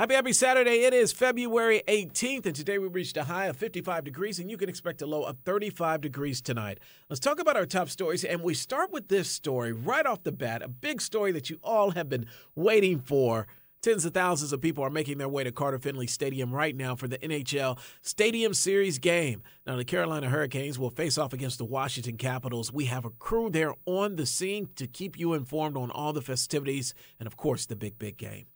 Happy, happy Saturday. It is February 18th, and today we reached a high of 55 degrees, and you can expect a low of 35 degrees tonight. Let's talk about our top stories, and we start with this story right off the bat a big story that you all have been waiting for. Tens of thousands of people are making their way to Carter Finley Stadium right now for the NHL Stadium Series game. Now, the Carolina Hurricanes will face off against the Washington Capitals. We have a crew there on the scene to keep you informed on all the festivities and, of course, the big, big game.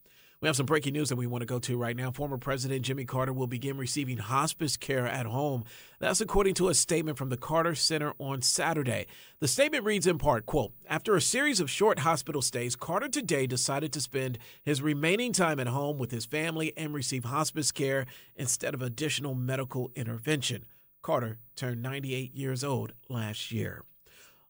We have some breaking news that we want to go to right now. Former President Jimmy Carter will begin receiving hospice care at home. That's according to a statement from the Carter Center on Saturday. The statement reads in part, quote, After a series of short hospital stays, Carter today decided to spend his remaining time at home with his family and receive hospice care instead of additional medical intervention. Carter turned 98 years old last year.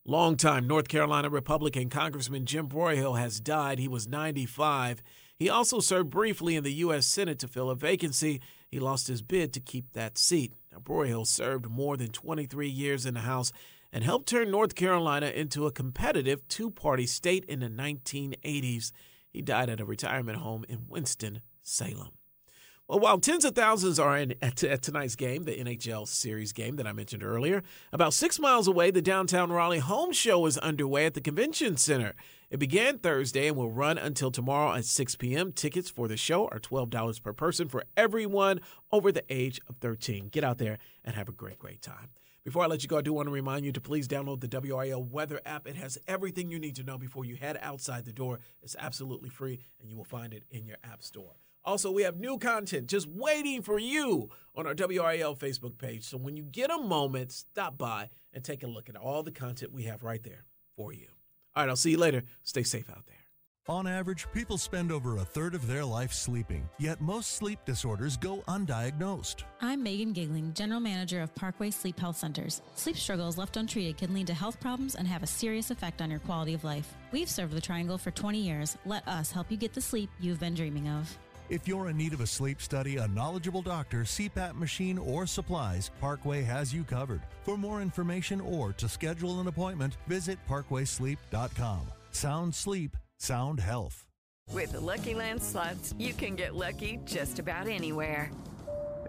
Longtime North Carolina Republican Congressman Jim Broyhill has died. He was 95. He also served briefly in the U.S. Senate to fill a vacancy. He lost his bid to keep that seat. Now, Broyhill served more than 23 years in the House and helped turn North Carolina into a competitive two party state in the 1980s. He died at a retirement home in Winston-Salem. Well, while tens of thousands are in at, at, tonight's game, the NHL series game that I mentioned earlier, about six miles away, the downtown Raleigh home show is underway at the convention center. It began Thursday and will run until tomorrow at 6 p.m. Tickets for the show are $12 per person for everyone over the age of 13. Get out there and have a great, great time. Before I let you go, I do want to remind you to please download the WRAL weather app. It has everything you need to know before you head outside the door. It's absolutely free, and you will find it in your app store. Also, we have new content just waiting for you on our WRAL Facebook page. So when you get a moment, stop by and take a look at all the content we have right there for you. All right, I'll see you later. Stay safe out there. On average, people spend over a third of their life sleeping, yet most sleep disorders go undiagnosed. I'm Megan Gigling, General Manager of Parkway Sleep Health Centers. Sleep struggles left untreated can lead to health problems and have a serious effect on your quality of life. We've served the Triangle for 20 years. Let us help you get the sleep you've been dreaming of. If you're in need of a sleep study, a knowledgeable doctor, CPAP machine, or supplies, Parkway has you covered. For more information or to schedule an appointment, visit parkwaysleep.com. Sound sleep, sound health. With the Lucky Land slots, you can get lucky just about anywhere.